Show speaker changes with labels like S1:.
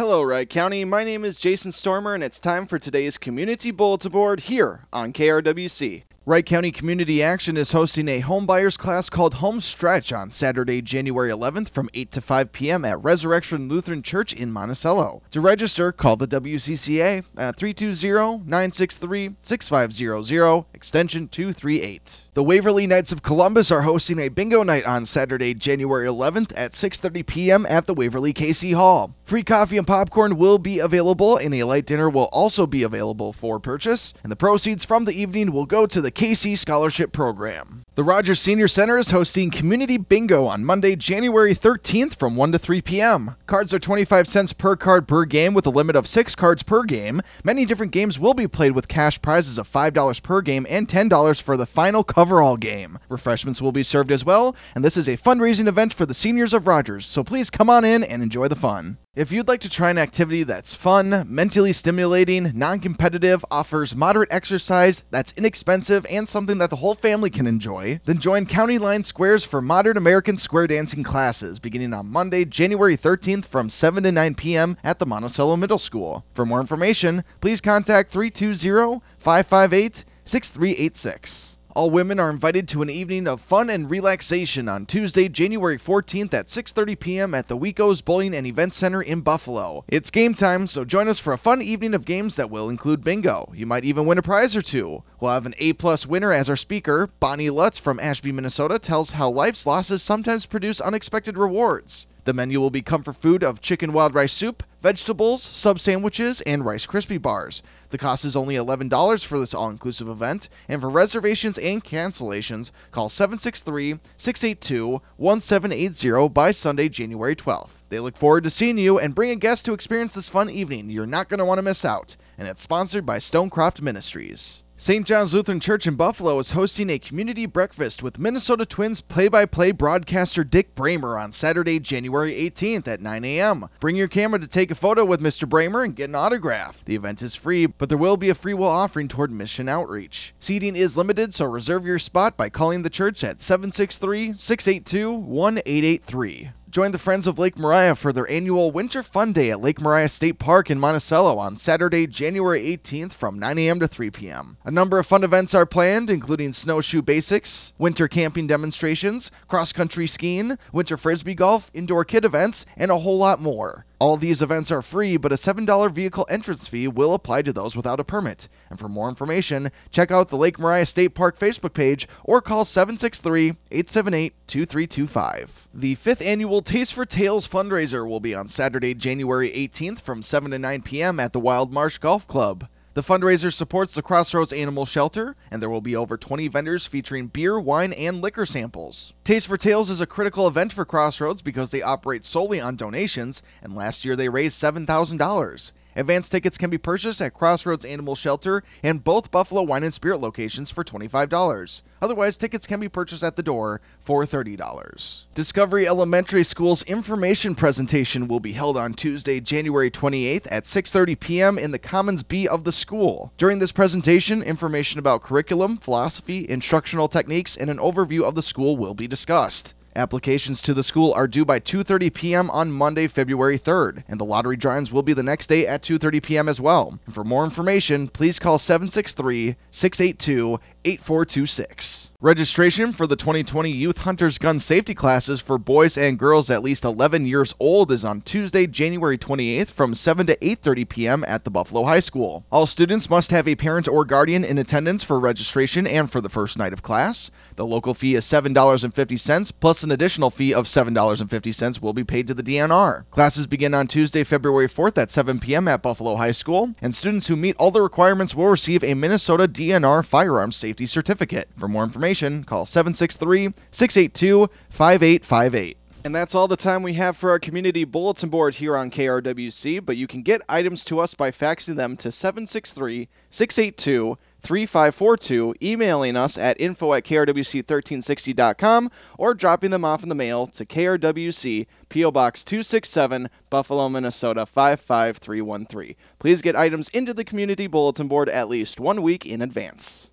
S1: Hello, Wright County. My name is Jason Stormer, and it's time for today's Community Bulletin Board here on KRWC. Wright County Community Action is hosting a homebuyers class called Home Stretch on Saturday, January 11th from 8 to 5 p.m. at Resurrection Lutheran Church in Monticello. To register, call the WCCA at 320 963 6500, extension 238. The Waverly Knights of Columbus are hosting a bingo night on Saturday, January 11th at 6:30 p.m. at the Waverly KC Hall. Free coffee and popcorn will be available, and a light dinner will also be available for purchase, and the proceeds from the evening will go to the KC Scholarship Program. The Rogers Senior Center is hosting Community Bingo on Monday, January 13th from 1 to 3 p.m. Cards are 25 cents per card per game with a limit of 6 cards per game. Many different games will be played with cash prizes of $5 per game and $10 for the final coverall game. Refreshments will be served as well, and this is a fundraising event for the seniors of Rogers, so please come on in and enjoy the fun. If you'd like to try an activity that's fun, mentally stimulating, non competitive, offers moderate exercise, that's inexpensive, and something that the whole family can enjoy, then join County Line Squares for modern American square dancing classes beginning on Monday, January 13th from 7 to 9 p.m. at the Monticello Middle School. For more information, please contact 320 558 6386. All women are invited to an evening of fun and relaxation on Tuesday, January 14th at 6:30 p.m. at the Wecos Bowling and Event Center in Buffalo. It's game time, so join us for a fun evening of games that will include bingo. You might even win a prize or two. We'll have an A-plus winner as our speaker. Bonnie Lutz from Ashby, Minnesota tells how life's losses sometimes produce unexpected rewards. The menu will be comfort food of chicken wild rice soup, vegetables, sub sandwiches, and Rice Krispie bars. The cost is only $11 for this all inclusive event, and for reservations and cancellations, call 763 682 1780 by Sunday, January 12th. They look forward to seeing you and bring a guest to experience this fun evening. You're not going to want to miss out, and it's sponsored by Stonecroft Ministries. St. John's Lutheran Church in Buffalo is hosting a community breakfast with Minnesota Twins play by play broadcaster Dick Bremer on Saturday, January 18th at 9 a.m. Bring your camera to take a photo with Mr. Bremer and get an autograph. The event is free, but there will be a free will offering toward mission outreach. Seating is limited, so reserve your spot by calling the church at 763 682 1883. Join the Friends of Lake Maria for their annual Winter Fun Day at Lake Maria State Park in Monticello on Saturday, January 18th from 9 a.m. to 3 p.m. A number of fun events are planned, including snowshoe basics, winter camping demonstrations, cross country skiing, winter frisbee golf, indoor kid events, and a whole lot more. All these events are free, but a $7 vehicle entrance fee will apply to those without a permit. And for more information, check out the Lake Maria State Park Facebook page or call 763 878 2325. The fifth annual Taste for Tails fundraiser will be on Saturday, January 18th from 7 to 9 p.m. at the Wild Marsh Golf Club. The fundraiser supports the Crossroads Animal Shelter, and there will be over 20 vendors featuring beer, wine, and liquor samples. Taste for Tails is a critical event for Crossroads because they operate solely on donations, and last year they raised $7,000. Advance tickets can be purchased at Crossroads Animal Shelter and both Buffalo Wine and Spirit locations for $25. Otherwise, tickets can be purchased at the door for $30. Discovery Elementary School's information presentation will be held on Tuesday, January 28th at 6:30 p.m. in the Commons B of the school. During this presentation, information about curriculum, philosophy, instructional techniques, and an overview of the school will be discussed. Applications to the school are due by 2:30 p.m. on Monday, February 3rd, and the lottery drawings will be the next day at 2:30 p.m. as well. And for more information, please call 763-682-8426. Registration for the 2020 Youth Hunters Gun Safety classes for boys and girls at least 11 years old is on Tuesday, January 28th from 7 to 8:30 p.m. at the Buffalo High School. All students must have a parent or guardian in attendance for registration and for the first night of class. The local fee is $7.50 plus an additional fee of $7.50 will be paid to the DNR. Classes begin on Tuesday, February 4th at 7 p.m. at Buffalo High School, and students who meet all the requirements will receive a Minnesota DNR firearm safety certificate. For more information, call 763 682 5858. And that's all the time we have for our community bulletin board here on KRWC, but you can get items to us by faxing them to 763 682 3542, emailing us at info at krwc1360.com, or dropping them off in the mail to KRWC, P.O. Box 267, Buffalo, Minnesota 55313. Please get items into the community bulletin board at least one week in advance.